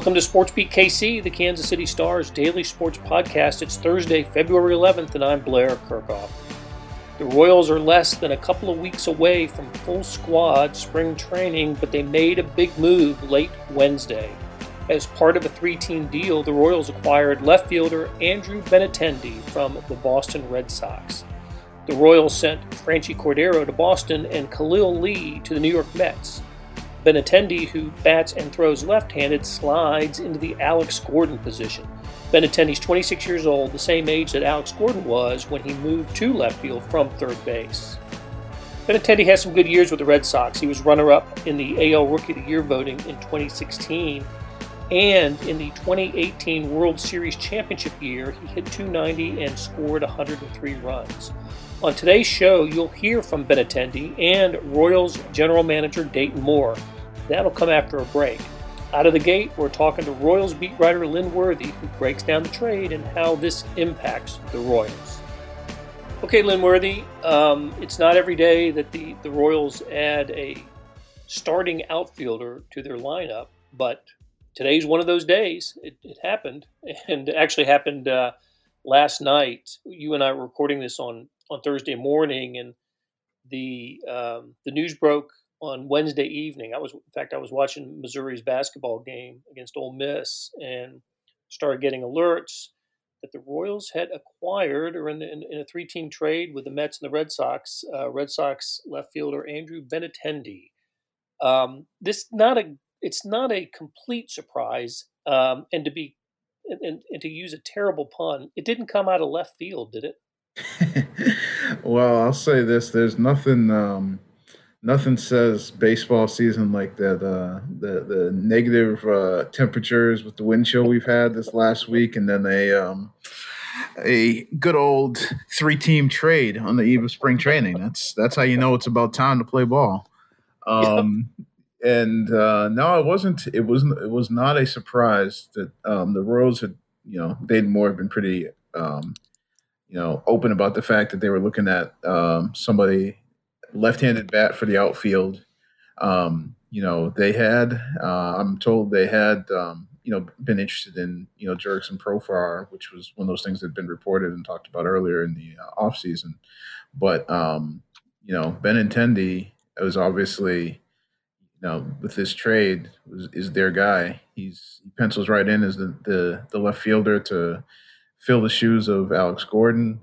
Welcome to Sports Beat KC, the Kansas City Stars daily sports podcast. It's Thursday, February 11th, and I'm Blair Kerkhoff. The Royals are less than a couple of weeks away from full squad spring training, but they made a big move late Wednesday. As part of a three team deal, the Royals acquired left fielder Andrew Benintendi from the Boston Red Sox. The Royals sent Franchy Cordero to Boston and Khalil Lee to the New York Mets. Benintendi, who bats and throws left handed, slides into the Alex Gordon position. Benintendi's 26 years old, the same age that Alex Gordon was when he moved to left field from third base. Benintendi has some good years with the Red Sox. He was runner up in the AL Rookie of the Year voting in 2016. And in the 2018 World Series Championship year, he hit 290 and scored 103 runs. On today's show, you'll hear from Benintendi and Royals general manager Dayton Moore. That'll come after a break. Out of the gate, we're talking to Royals beat writer Lynn Worthy, who breaks down the trade and how this impacts the Royals. Okay, Lynn Worthy, um, it's not every day that the, the Royals add a starting outfielder to their lineup, but today's one of those days. It, it happened, and actually happened uh, last night. You and I were recording this on on Thursday morning, and the um, the news broke on Wednesday evening. I was, in fact, I was watching Missouri's basketball game against Ole Miss, and started getting alerts that the Royals had acquired, or in, the, in, in a three-team trade with the Mets and the Red Sox, uh, Red Sox left fielder Andrew Benintendi. Um, this not a it's not a complete surprise, um, and to be and, and, and to use a terrible pun, it didn't come out of left field, did it? well, I'll say this: there's nothing, um, nothing says baseball season like that. Uh, the the negative uh, temperatures with the wind chill we've had this last week, and then a um, a good old three team trade on the eve of spring training. That's that's how you know it's about time to play ball. Um, And uh, no, it wasn't. It wasn't. It was not a surprise that um, the Royals had. You know, they'd more have been pretty um, you know, open about the fact that they were looking at um, somebody left-handed bat for the outfield. Um, you know, they had, uh, I'm told they had, um, you know, been interested in, you know, Jurickson Profar, which was one of those things that had been reported and talked about earlier in the uh, off season. But, um, you know, Benintendi was obviously, you know, with this trade was, is their guy. He's he pencils right in as the, the, the left fielder to, fill the shoes of Alex Gordon.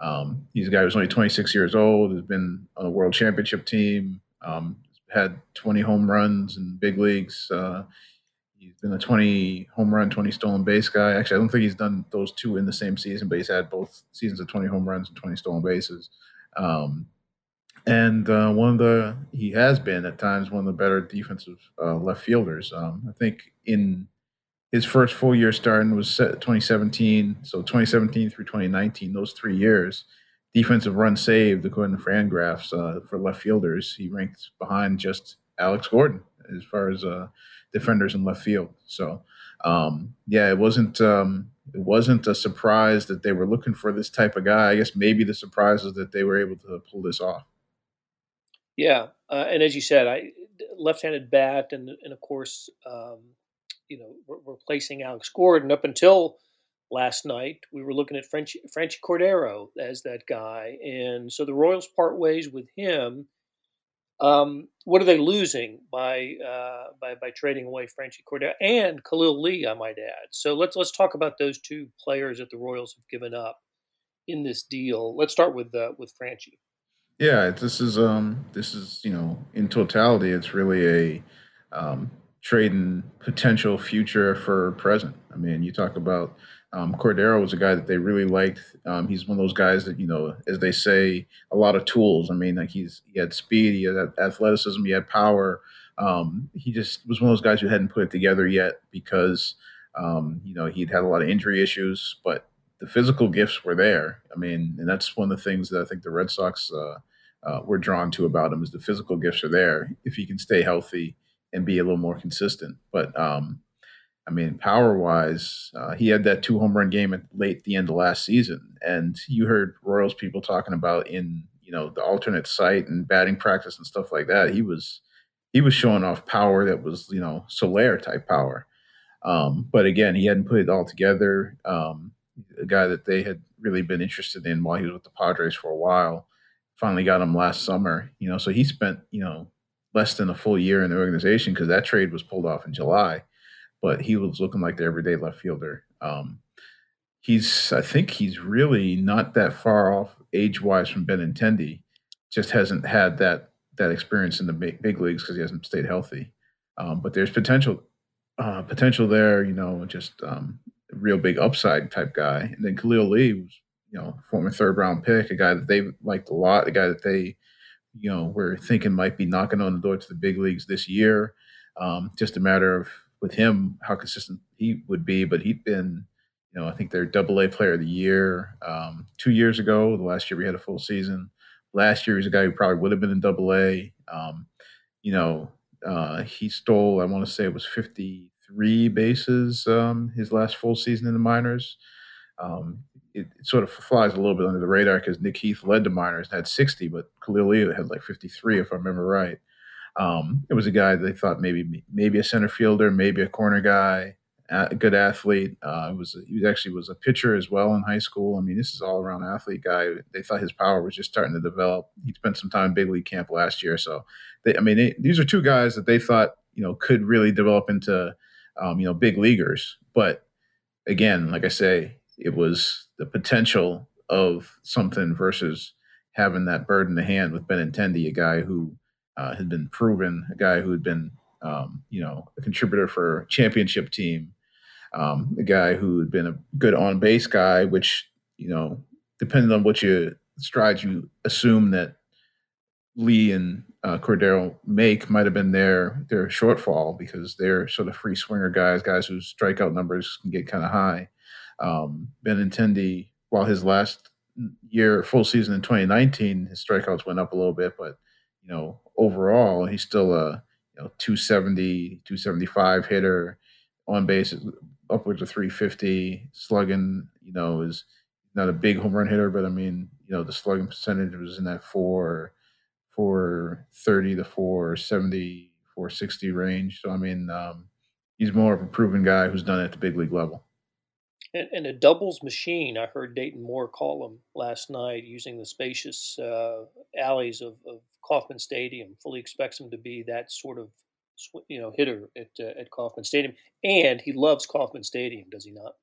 Um, he's a guy who's only 26 years old, has been on a world championship team, um, had 20 home runs in big leagues. Uh, he's been a 20 home run, 20 stolen base guy. Actually, I don't think he's done those two in the same season, but he's had both seasons of 20 home runs and 20 stolen bases. Um, and uh, one of the he has been at times one of the better defensive uh, left fielders. Um, I think in his first full year starting was 2017. So 2017 through 2019, those three years, defensive run saved according to Fangraphs uh, for left fielders. He ranked behind just Alex Gordon as far as uh, defenders in left field. So um, yeah, it wasn't um, it wasn't a surprise that they were looking for this type of guy. I guess maybe the surprise is that they were able to pull this off. Yeah, uh, and as you said, I left-handed bat, and and of course. Um, you know, re- replacing Alex Gordon. Up until last night, we were looking at French, Franchy Cordero as that guy. And so the Royals part ways with him. Um, what are they losing by, uh, by by trading away Franchy Cordero and Khalil Lee? I might add. So let's let's talk about those two players that the Royals have given up in this deal. Let's start with uh, with Franchy. Yeah, this is um this is you know in totality, it's really a um, trading potential future for present. I mean, you talk about um, Cordero was a guy that they really liked. Um, he's one of those guys that you know, as they say, a lot of tools. I mean, like he's he had speed, he had athleticism, he had power. Um, he just was one of those guys who hadn't put it together yet because um, you know he'd had a lot of injury issues, but the physical gifts were there. I mean, and that's one of the things that I think the Red Sox uh, uh, were drawn to about him is the physical gifts are there if he can stay healthy and be a little more consistent. But um, I mean, power wise, uh, he had that two home run game at late the end of last season, and you heard Royals people talking about in you know the alternate site and batting practice and stuff like that. He was he was showing off power that was you know Soler type power. Um, but again, he hadn't put it all together. Um, a guy that they had really been interested in while he was with the Padres for a while. Finally got him last summer. You know, so he spent you know less than a full year in the organization because that trade was pulled off in July. But he was looking like the everyday left fielder. Um, he's, I think he's really not that far off age wise from Benintendi. Just hasn't had that that experience in the big, leagues because he hasn't stayed healthy. Um, but there's potential uh, potential there. You know, just um, real big upside type guy. And then Khalil Lee was, you know, former third round pick, a guy that they liked a lot, a guy that they, you know, we're thinking might be knocking on the door to the big leagues this year. Um, just a matter of with him how consistent he would be. But he'd been, you know, I think they're Double A Player of the Year um, two years ago. The last year we had a full season. Last year he's a guy who probably would have been in Double A. Um, you know, uh, he stole, I want to say it was 53 bases um, his last full season in the minors. Um, it, it, sort of flies a little bit under the radar because Nick Heath led the minors and had 60, but Khalil Lee had like 53, if I remember right. Um, it was a guy they thought maybe maybe a center fielder, maybe a corner guy, a good athlete. Uh, was he actually was a pitcher as well in high school. I mean, this is all around athlete guy. They thought his power was just starting to develop. He spent some time in big league camp last year, so they, I mean, they, these are two guys that they thought you know could really develop into um, you know big leaguers. But again, like I say, it was the potential of something versus having that bird in the hand with Benintendi, a guy who uh, had been proven, a guy who had been um, you know a contributor for a championship team, um, a guy who had been a good on base guy, which you know depending on what you strides you assume that Lee and uh, Cordero make might have been their their shortfall because they're sort of free swinger guys, guys whose strikeout numbers can get kind of high. Um, Benintendi, while his last year full season in 2019, his strikeouts went up a little bit, but you know overall he's still a you know 270, 275 hitter on base upwards of 350 slugging. You know is not a big home run hitter, but I mean you know the slugging percentage was in that four 430 to 470, 460 range. So, I mean, um, he's more of a proven guy who's done it at the big league level. And, and, a doubles machine, I heard Dayton Moore call him last night using the spacious uh, alleys of, of, Kauffman Stadium. Fully expects him to be that sort of you know hitter at uh, at Kauffman Stadium, and he loves Kauffman Stadium, does he not?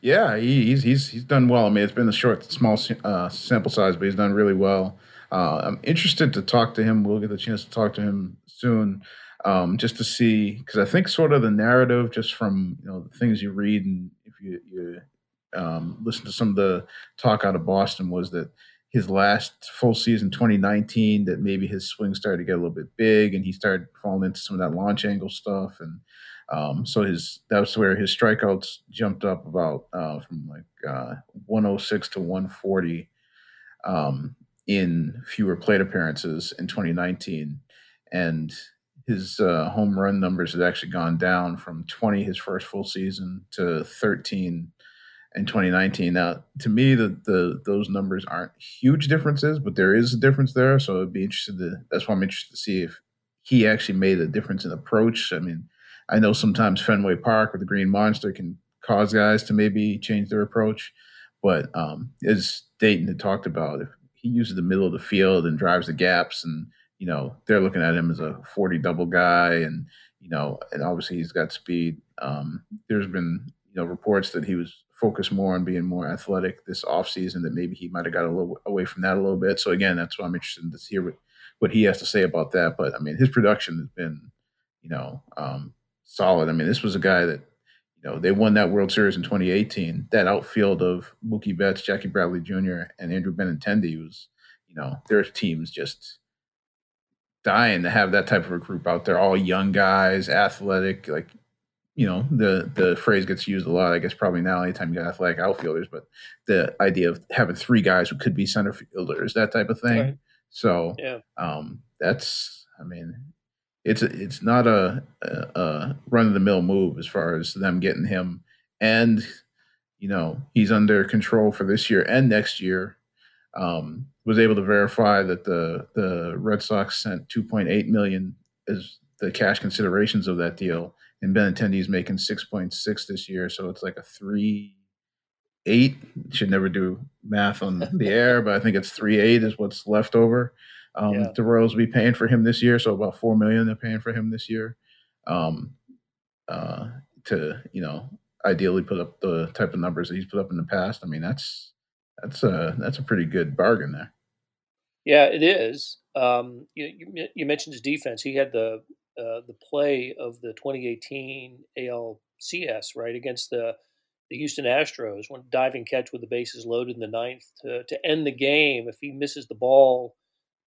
Yeah, he, he's he's he's done well. I mean, it's been a short, small uh, sample size, but he's done really well. Uh, I'm interested to talk to him. We'll get the chance to talk to him soon, um, just to see because I think sort of the narrative, just from you know the things you read and you, you um, listen to some of the talk out of Boston, was that his last full season 2019 that maybe his swing started to get a little bit big and he started falling into some of that launch angle stuff. And um, so his that's where his strikeouts jumped up about uh, from like uh, 106 to 140 um, in fewer plate appearances in 2019, and his uh, home run numbers had actually gone down from 20 his first full season to 13 in 2019. Now, to me, the, the those numbers aren't huge differences, but there is a difference there. So I'd be interested to. That's why I'm interested to see if he actually made a difference in approach. I mean, I know sometimes Fenway Park or the Green Monster can cause guys to maybe change their approach, but um, as Dayton had talked about, if he uses the middle of the field and drives the gaps and you know they're looking at him as a 40 double guy and you know and obviously he's got speed um, there's been you know reports that he was focused more on being more athletic this offseason that maybe he might have got a little away from that a little bit so again that's why i'm interested to hear what, what he has to say about that but i mean his production has been you know um, solid i mean this was a guy that you know, they won that World Series in 2018. That outfield of Mookie Betts, Jackie Bradley Jr., and Andrew Benintendi was, you know, their teams just dying to have that type of a group out there. All young guys, athletic, like, you know, the the phrase gets used a lot. I guess probably now anytime you got athletic outfielders, but the idea of having three guys who could be center fielders, that type of thing. Right. So, yeah. um, that's, I mean, it's a, it's not a, a, a run of the mill move as far as them getting him, and you know he's under control for this year and next year. Um, was able to verify that the the Red Sox sent 2.8 million as the cash considerations of that deal, and Benintendi's making six point six this year, so it's like a three eight. Should never do math on the air, but I think it's three eight is what's left over. Um, yeah. The Royals will be paying for him this year, so about four million they're paying for him this year. Um, uh, to you know, ideally put up the type of numbers that he's put up in the past. I mean, that's that's a that's a pretty good bargain there. Yeah, it is. Um, you, you, mentioned his defense. He had the uh, the play of the 2018 ALCS right against the the Houston Astros, one diving catch with the bases loaded in the ninth to, to end the game. If he misses the ball,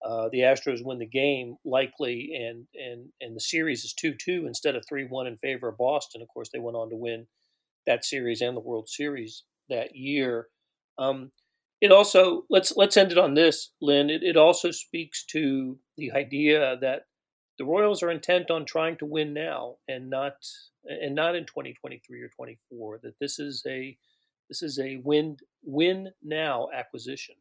uh, the Astros win the game likely, and and and the series is two two instead of three one in favor of Boston. Of course, they went on to win that series and the World Series that year. Um, it also let's let's end it on this, Lynn. It, it also speaks to the idea that the Royals are intent on trying to win now and not and not in 2023 or 24. That this is a this is a win win now acquisition.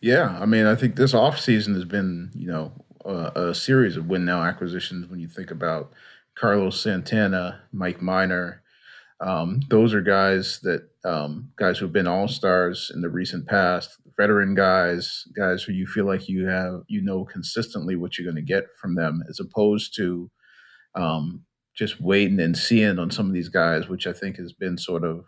Yeah, I mean, I think this offseason has been, you know, a, a series of win now acquisitions when you think about Carlos Santana, Mike Minor, um, those are guys that um, guys who've been all stars in the recent past, veteran guys, guys who you feel like you have you know consistently what you're going to get from them, as opposed to um, just waiting and seeing on some of these guys, which I think has been sort of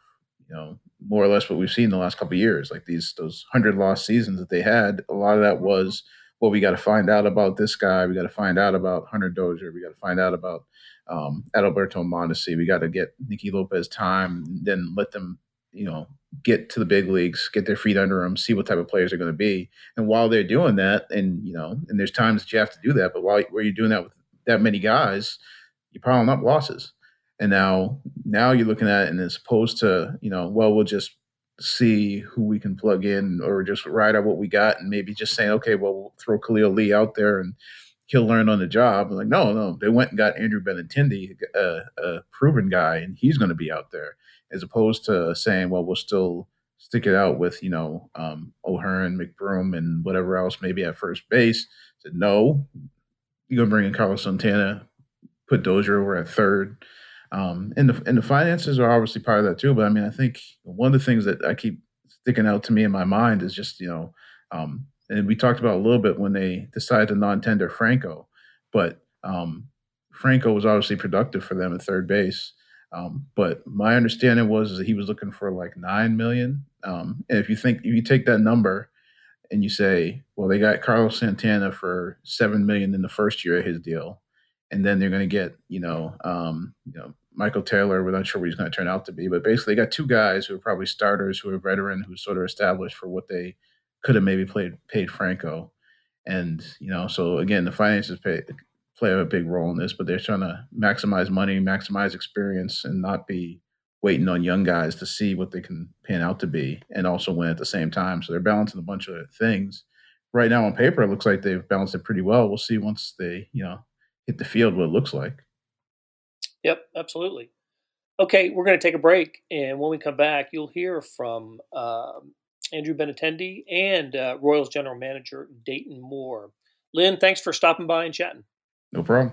you know more or less what we've seen the last couple years, like these those hundred lost seasons that they had. A lot of that was well, we got to find out about this guy. We got to find out about Hunter Dozier. We got to find out about um, Adalberto Mondesi. We got to get Nicky Lopez time, then let them, you know, get to the big leagues, get their feet under them, see what type of players they're going to be. And while they're doing that, and you know, and there's times that you have to do that, but while where you're doing that with that many guys, you're piling up losses. And now, now you're looking at it, and as opposed to, you know, well, we'll just see who we can plug in or just ride out what we got and maybe just saying, okay, well, we'll throw Khalil Lee out there and he'll learn on the job. I'm like, no, no, they went and got Andrew Benintendi, a, a proven guy, and he's going to be out there, as opposed to saying, well, we'll still stick it out with you know um, O'Hearn, McBroom, and whatever else maybe at first base. I said no, you're going to bring in Carlos Santana, put Dozier over at third. Um, and the and the finances are obviously part of that too. But I mean, I think one of the things that I keep sticking out to me in my mind is just you know um, and we talked about a little bit when they decided to non-tender Franco, but um, Franco was obviously productive for them at third base. Um, but my understanding was that he was looking for like nine million. Um, and if you think if you take that number and you say, well, they got Carlos Santana for seven million in the first year of his deal, and then they're going to get you know um, you know Michael Taylor. We're not sure what he's going to turn out to be, but basically, they got two guys who are probably starters, who are veteran, who sort of established for what they could have maybe played paid Franco, and you know, so again, the finances pay, play a big role in this, but they're trying to maximize money, maximize experience, and not be waiting on young guys to see what they can pan out to be, and also win at the same time. So they're balancing a bunch of things. Right now, on paper, it looks like they've balanced it pretty well. We'll see once they, you know, hit the field what it looks like. Yep, absolutely. Okay, we're going to take a break, and when we come back, you'll hear from um, Andrew Benintendi, and uh, Royals general manager Dayton Moore. Lynn, thanks for stopping by and chatting. No problem.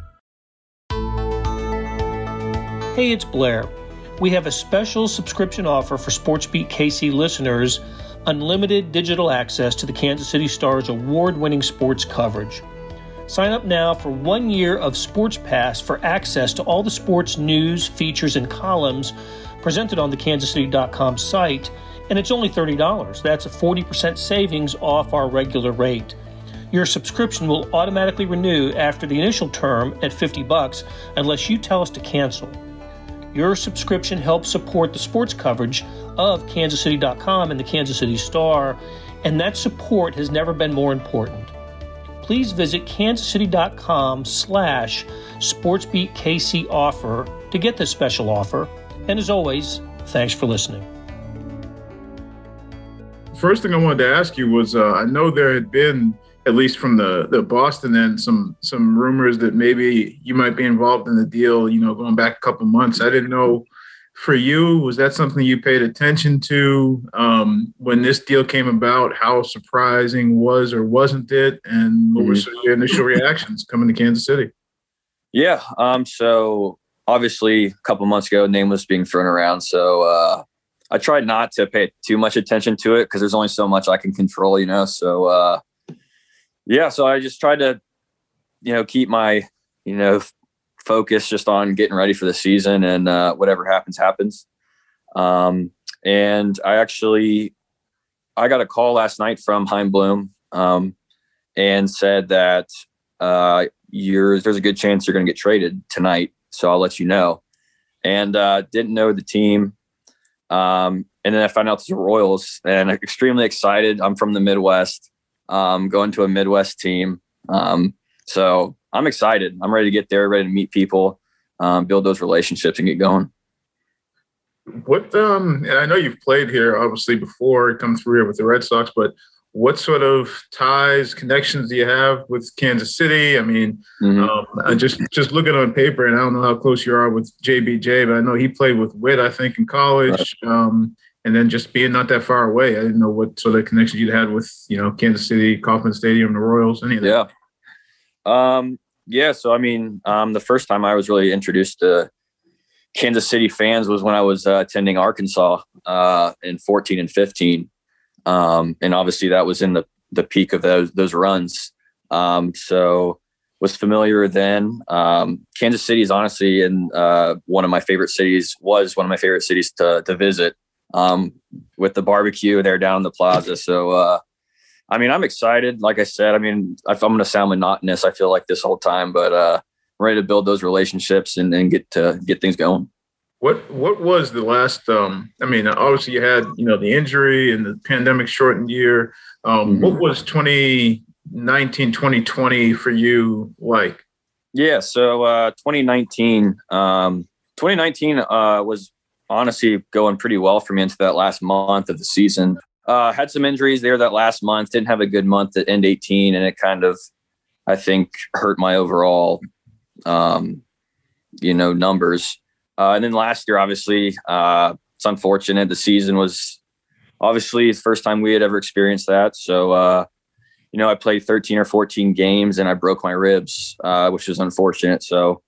Hey, it's Blair. We have a special subscription offer for SportsBeat KC listeners unlimited digital access to the Kansas City Stars award winning sports coverage. Sign up now for one year of Sports Pass for access to all the sports news, features, and columns presented on the kansascity.com site, and it's only $30. That's a 40% savings off our regular rate. Your subscription will automatically renew after the initial term at 50 bucks unless you tell us to cancel. Your subscription helps support the sports coverage of kansascity.com and the Kansas City Star, and that support has never been more important please visit kansascity.com slash sportsbeatkc offer to get this special offer. And as always, thanks for listening. First thing I wanted to ask you was uh, I know there had been at least from the the Boston end some some rumors that maybe you might be involved in the deal, you know, going back a couple months. I didn't know for you was that something you paid attention to um, when this deal came about? How surprising was or wasn't it? And what were mm-hmm. your initial reactions coming to kansas city? Yeah um, so obviously a couple months ago name was being thrown around. So uh, i tried not to pay too much attention to it because there's only so much i can control you know? So uh, yeah so i just tried to you know keep my you know focus just on getting ready for the season and uh, whatever happens, happens. Um, and I actually, I got a call last night from Chaim Bloom um, and said that uh, you're, there's a good chance you're going to get traded tonight. So I'll let you know. And uh, didn't know the team. Um, and then I found out it's the Royals and extremely excited. I'm from the Midwest, um, going to a Midwest team. Um, so I'm excited. I'm ready to get there, ready to meet people, um, build those relationships, and get going. What um, and I know you've played here obviously before, come through here with the Red Sox, but what sort of ties, connections do you have with Kansas City? I mean, mm-hmm. um, just just looking on paper, and I don't know how close you are with JBJ, but I know he played with Whit, I think, in college. Right. Um, and then just being not that far away, I didn't know what sort of connections you'd had with, you know, Kansas City, Kauffman Stadium, the Royals, any of that. Yeah. Um, yeah, so I mean, um, the first time I was really introduced to Kansas City fans was when I was uh, attending Arkansas uh, in 14 and 15, um, and obviously that was in the the peak of those those runs. Um, so was familiar then. Um, Kansas City is honestly in uh, one of my favorite cities. Was one of my favorite cities to to visit um, with the barbecue there down in the plaza. So uh, I mean, I'm excited. Like I said, I mean, if I'm going to sound monotonous, I feel like this whole time, but uh, I'm ready to build those relationships and, and get to get things going. What what was the last? Um, I mean, obviously you had you know the injury and the pandemic shortened year. Um, mm-hmm. What was 2019, 2020 for you like? Yeah, so uh, 2019, um, 2019 uh, was honestly going pretty well for me into that last month of the season. Uh, had some injuries there that last month. Didn't have a good month at end 18, and it kind of, I think, hurt my overall, um, you know, numbers. Uh, and then last year, obviously, uh, it's unfortunate. The season was obviously the first time we had ever experienced that. So, uh, you know, I played 13 or 14 games and I broke my ribs, uh, which is unfortunate. So,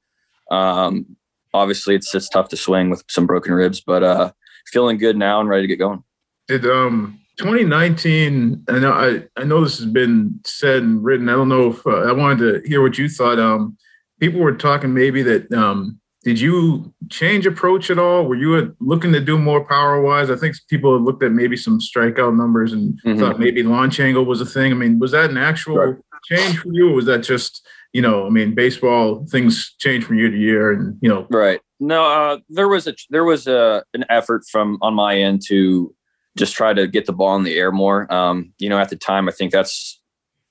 um, obviously, it's it's tough to swing with some broken ribs, but uh, feeling good now and ready to get going. Did um 2019, I know I, I know this has been said and written. I don't know if uh, I wanted to hear what you thought. Um, people were talking maybe that um, did you change approach at all? Were you looking to do more power wise? I think people had looked at maybe some strikeout numbers and mm-hmm. thought maybe launch angle was a thing. I mean, was that an actual right. Change for you, was that just you know? I mean, baseball things change from year to year, and you know, right? No, uh, there was a there was a an effort from on my end to just try to get the ball in the air more. Um, you know, at the time, I think that's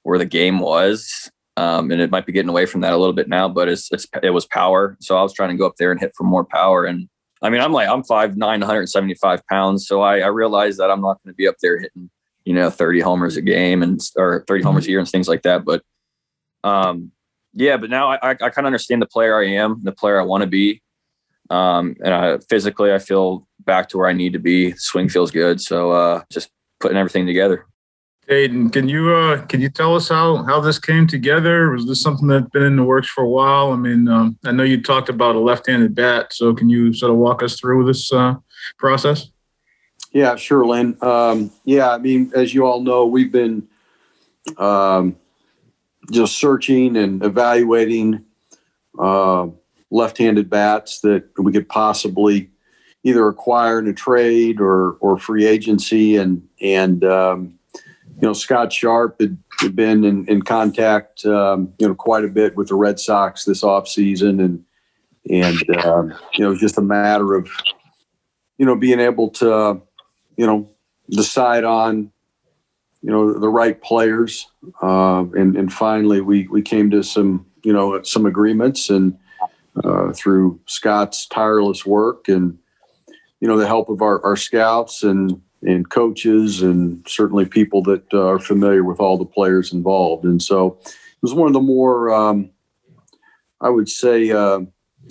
where the game was. Um, and it might be getting away from that a little bit now, but it's, it's, it was power. So I was trying to go up there and hit for more power. And I mean, I'm like, I'm five, nine, 175 pounds. So I, I realized that I'm not going to be up there hitting, you know, 30 homers a game and, or 30 homers a year and things like that. But, um, yeah, but now I, I, I kind of understand the player I am, the player I want to be. Um, and I, physically, I feel back to where I need to be. Swing feels good, so uh, just putting everything together. Dayton, can you uh, can you tell us how how this came together? Was this something that's been in the works for a while? I mean, um, I know you talked about a left-handed bat, so can you sort of walk us through this uh, process? Yeah, sure, Lynn. Um, yeah, I mean, as you all know, we've been um, just searching and evaluating uh, left-handed bats that we could possibly either acquire in a trade or or free agency and and um, you know Scott Sharp had, had been in, in contact um, you know quite a bit with the Red Sox this offseason and and um, you know just a matter of you know being able to you know decide on you know, the right players, uh, and and finally we we came to some you know some agreements and uh, through Scott's tireless work and you know the help of our, our scouts and and coaches and certainly people that uh, are familiar with all the players involved. And so it was one of the more, um, I would say, uh,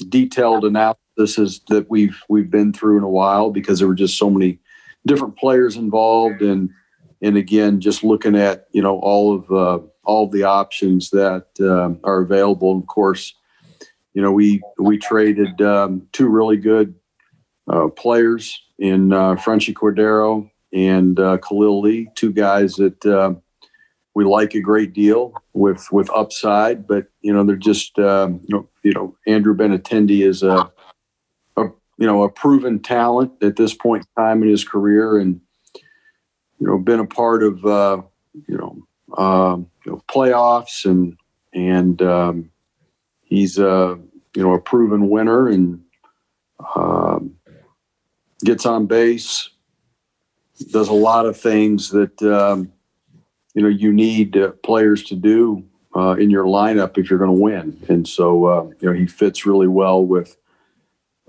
detailed analysis that we've we've been through in a while because there were just so many different players involved and and again just looking at you know all of uh, all of the options that uh, are available. And of course, you know we we traded um, two really good uh, players in uh, Franchy Cordero and uh, Khalil Lee, two guys that uh, we like a great deal with with upside, but you know they're just um, you know you know Andrew Benintendi is a you know a proven talent at this point in time in his career, and you know been a part of uh, you know, um, you know playoffs and and um, he's a you know a proven winner and um, gets on base, does a lot of things that um, you know you need uh, players to do uh, in your lineup if you're going to win. And so uh, you know he fits really well with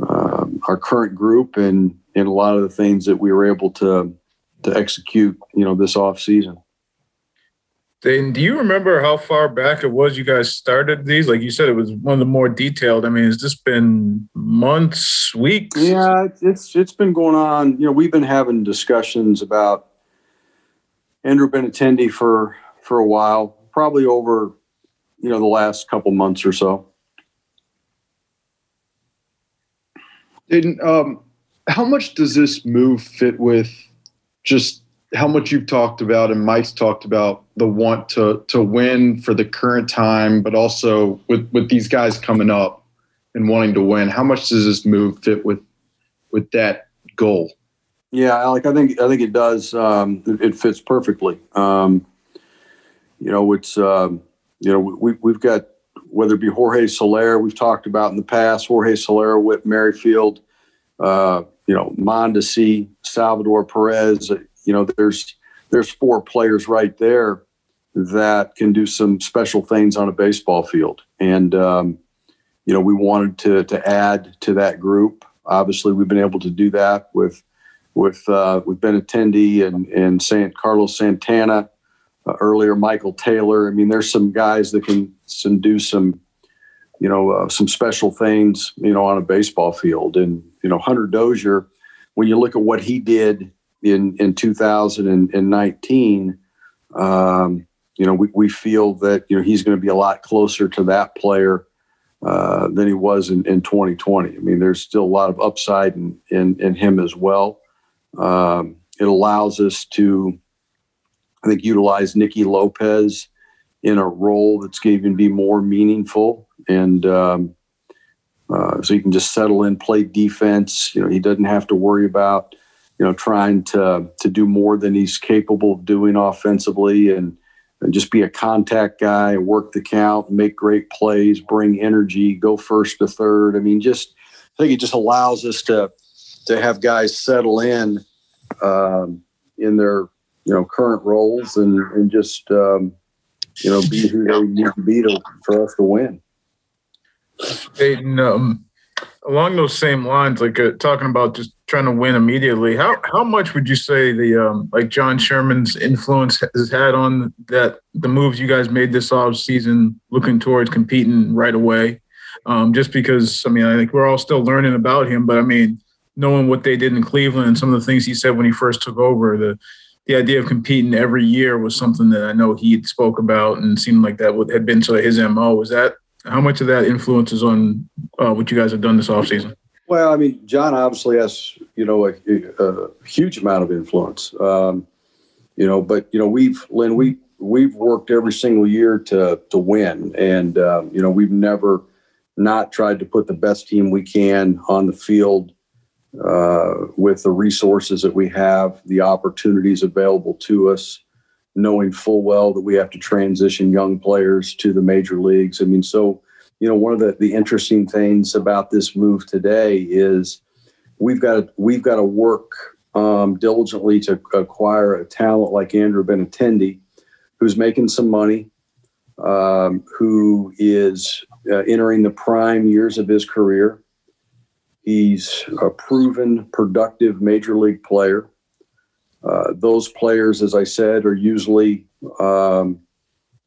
um, our current group and and a lot of the things that we were able to to execute. You know this off season. Dayton, do you remember how far back it was you guys started these? Like you said, it was one of the more detailed. I mean, has this been months, weeks? Yeah, it's it's been going on. You know, we've been having discussions about Andrew Benintendi for for a while, probably over you know the last couple months or so. Um, how much does this move fit with just how much you've talked about and Mike's talked about the want to to win for the current time, but also with with these guys coming up and wanting to win. How much does this move fit with with that goal? Yeah, like I think I think it does. Um, it, it, fits perfectly. Um, you know, it's um, you know we we've got whether it be Jorge Soler, we've talked about in the past, Jorge Soler, Whit Merrifield, uh, you know, Mondesi, Salvador Perez you know, there's there's four players right there that can do some special things on a baseball field, and um, you know, we wanted to to add to that group. Obviously, we've been able to do that with with uh, with Benintendi and and Saint Carlos Santana. Uh, earlier, Michael Taylor. I mean, there's some guys that can, can do some, you know, uh, some special things, you know, on a baseball field. And you know, Hunter Dozier, when you look at what he did in in 2019, um, you know, we, we feel that you know he's going to be a lot closer to that player uh, than he was in, in 2020. I mean, there's still a lot of upside in in, in him as well. Um, it allows us to, I think, utilize Nicky Lopez in a role that's going to even be more meaningful and. Um, uh, so he can just settle in, play defense. You know, he doesn't have to worry about you know, trying to to do more than he's capable of doing offensively and, and just be a contact guy, work the count, make great plays, bring energy, go first to third. I mean, just I think it just allows us to to have guys settle in um, in their you know current roles and and just um, you know be who they need to be to, for us to win. Dayton, um, along those same lines, like uh, talking about just trying to win immediately, how how much would you say the um, like John Sherman's influence has had on that the moves you guys made this off season, looking towards competing right away? Um, just because I mean, I think we're all still learning about him, but I mean, knowing what they did in Cleveland and some of the things he said when he first took over, the the idea of competing every year was something that I know he spoke about and seemed like that had been sort of his mo. Was that how much of that influences on uh, what you guys have done this offseason? Well, I mean, John obviously has you know a, a huge amount of influence. Um, you know, but you know we've Lynn we we've worked every single year to to win, and um, you know we've never not tried to put the best team we can on the field uh, with the resources that we have, the opportunities available to us knowing full well that we have to transition young players to the major leagues. I mean, so you know, one of the, the interesting things about this move today is we've got to, we've got to work um, diligently to acquire a talent like Andrew Benintendi, who's making some money, um, who is uh, entering the prime years of his career. He's a proven, productive major league player. Uh, those players, as I said, are usually um,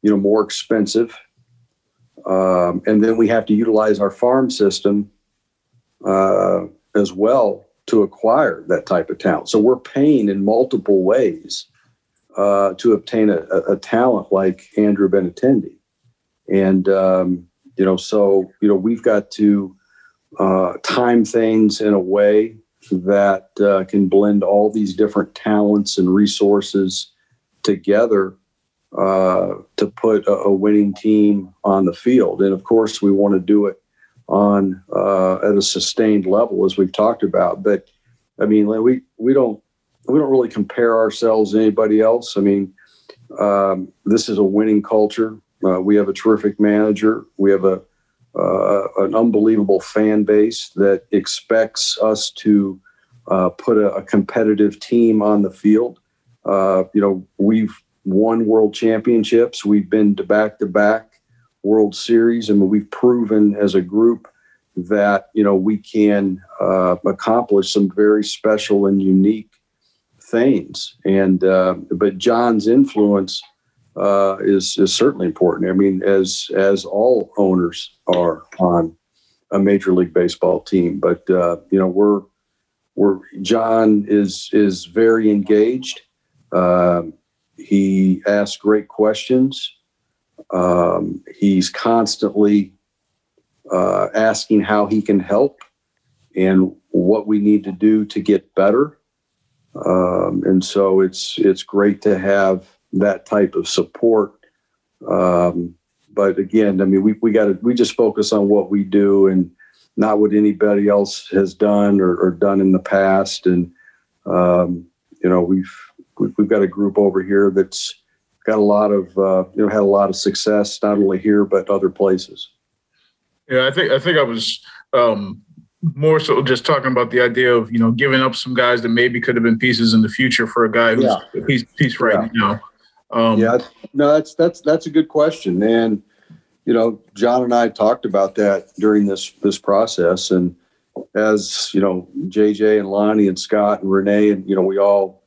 you know more expensive, um, and then we have to utilize our farm system uh, as well to acquire that type of talent. So we're paying in multiple ways uh, to obtain a, a, talent like Andrew Benintendi, and um, you know, so you know, we've got to uh, time things in a way that uh, can blend all these different talents and resources together uh, to put a, a, winning team on the field. And of course, we want to do it on uh, at a sustained level, as we've talked about. But I mean, we we don't we don't really compare ourselves to anybody else. I mean, um, this is a winning culture. Uh, we have a terrific manager. We have a uh, an unbelievable fan base that expects us to uh, put a, a, competitive team on the field. Uh, you know, we've won world championships. We've been to back to back World Series, and we've proven as a group that you know we can uh, accomplish some very special and unique things. And uh, but John's influence uh, is is certainly important. I mean, as as all owners are on a major league baseball team, but uh, you know we're we're John is is very engaged. Um, he asks great questions. Um, he's constantly uh, asking how he can help and what we need to do to get better. Um, and so it's it's great to have that type of support. Um, but again, I mean, we, we got to, we just focus on what we do and not what anybody else has done or, or done in the past. And, um, you know, we've, we've got a group over here that's got a lot of, uh, you know, had a lot of success, not only here, but other places. Yeah, I think, I think I was, um, more so just talking about the idea of you know giving up some guys that maybe could have been pieces in the future for a guy who's yeah. a piece, piece right yeah. now. Um, yeah, no, that's that's that's a good question, and you know, John and I talked about that during this this process, and as you know, JJ and Lonnie and Scott and Rene, and you know, we all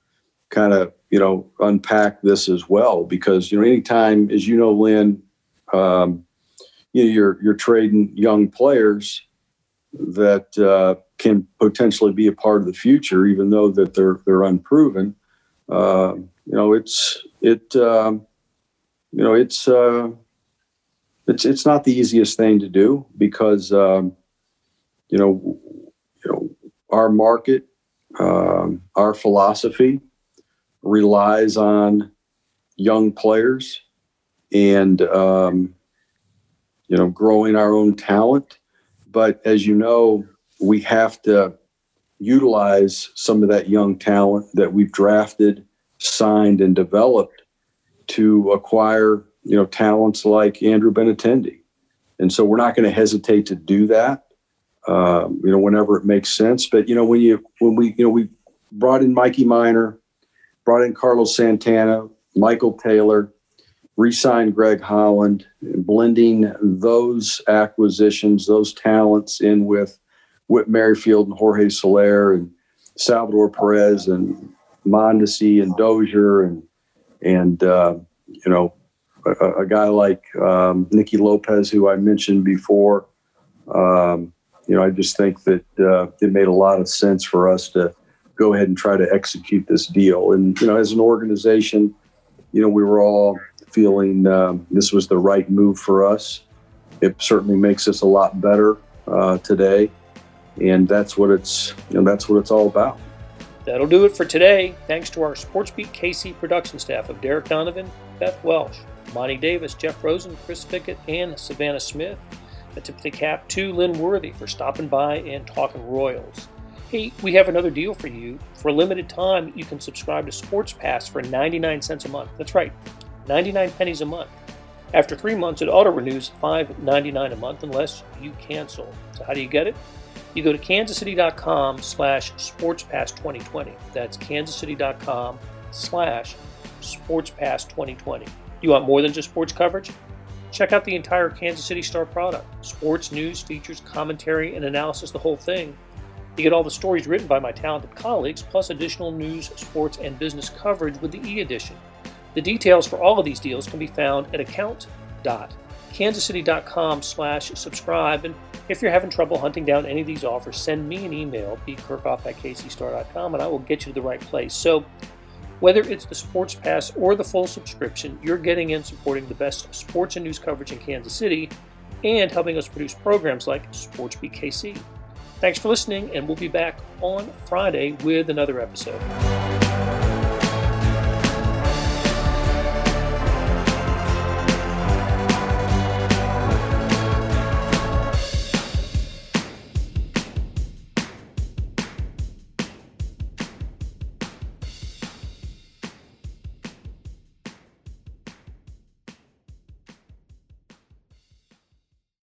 kind of you know unpack this as well because you know, anytime, as you know, Lynn, um, you know, you're you're trading young players that uh, can potentially be a part of the future, even though that they're they're unproven. Uh, you know, it's it um, you know it's uh, it's it's not the easiest thing to do because um, you know you know our market um, our philosophy relies on young players and um, you know growing our own talent. But as you know we have to utilize some of that young talent that we've drafted signed and developed to acquire you know talents like Andrew Benintendi, and so we're not going to hesitate to do that. Um, you know, whenever it makes sense. But you know, when you when we you know we brought in Mikey Minor, brought in Carlos Santana, Michael Taylor, re-signed Greg Holland, and blending those acquisitions, those talents in with Whit Merrifield and Jorge Soler and Salvador Perez and Mondesi and Dozier and and uh, you know a, a guy like um, Nicky Lopez, who I mentioned before. Um, you know, I just think that uh, it made a lot of sense for us to go ahead and try to execute this deal. And you know, as an organization, you know, we were all feeling um, this was the right move for us. It certainly makes us a lot better uh, today, and that's what it's you know that's what it's all about. That'll do it for today. Thanks to our SportsBeat KC production staff of Derek Donovan, Beth Welsh, Monty Davis, Jeff Rosen, Chris Fickett, and Savannah Smith. A tip of the cap to Lynn Worthy for stopping by and talking Royals. Hey, we have another deal for you. For a limited time, you can subscribe to Sports Pass for 99 cents a month. That's right, 99 pennies a month. After three months, it auto renews $5.99 a month unless you cancel. So, how do you get it? You go to kansascity.com slash sportspass2020. That's kansascity.com slash sportspass2020. You want more than just sports coverage? Check out the entire Kansas City Star product sports, news, features, commentary, and analysis, the whole thing. You get all the stories written by my talented colleagues, plus additional news, sports, and business coverage with the e edition. The details for all of these deals can be found at account.kansascity.com slash subscribe. And if you're having trouble hunting down any of these offers, send me an email, bkerkhoff at kcstar.com, and I will get you to the right place. So whether it's the Sports Pass or the full subscription, you're getting in supporting the best sports and news coverage in Kansas City and helping us produce programs like SportsBeat KC. Thanks for listening, and we'll be back on Friday with another episode.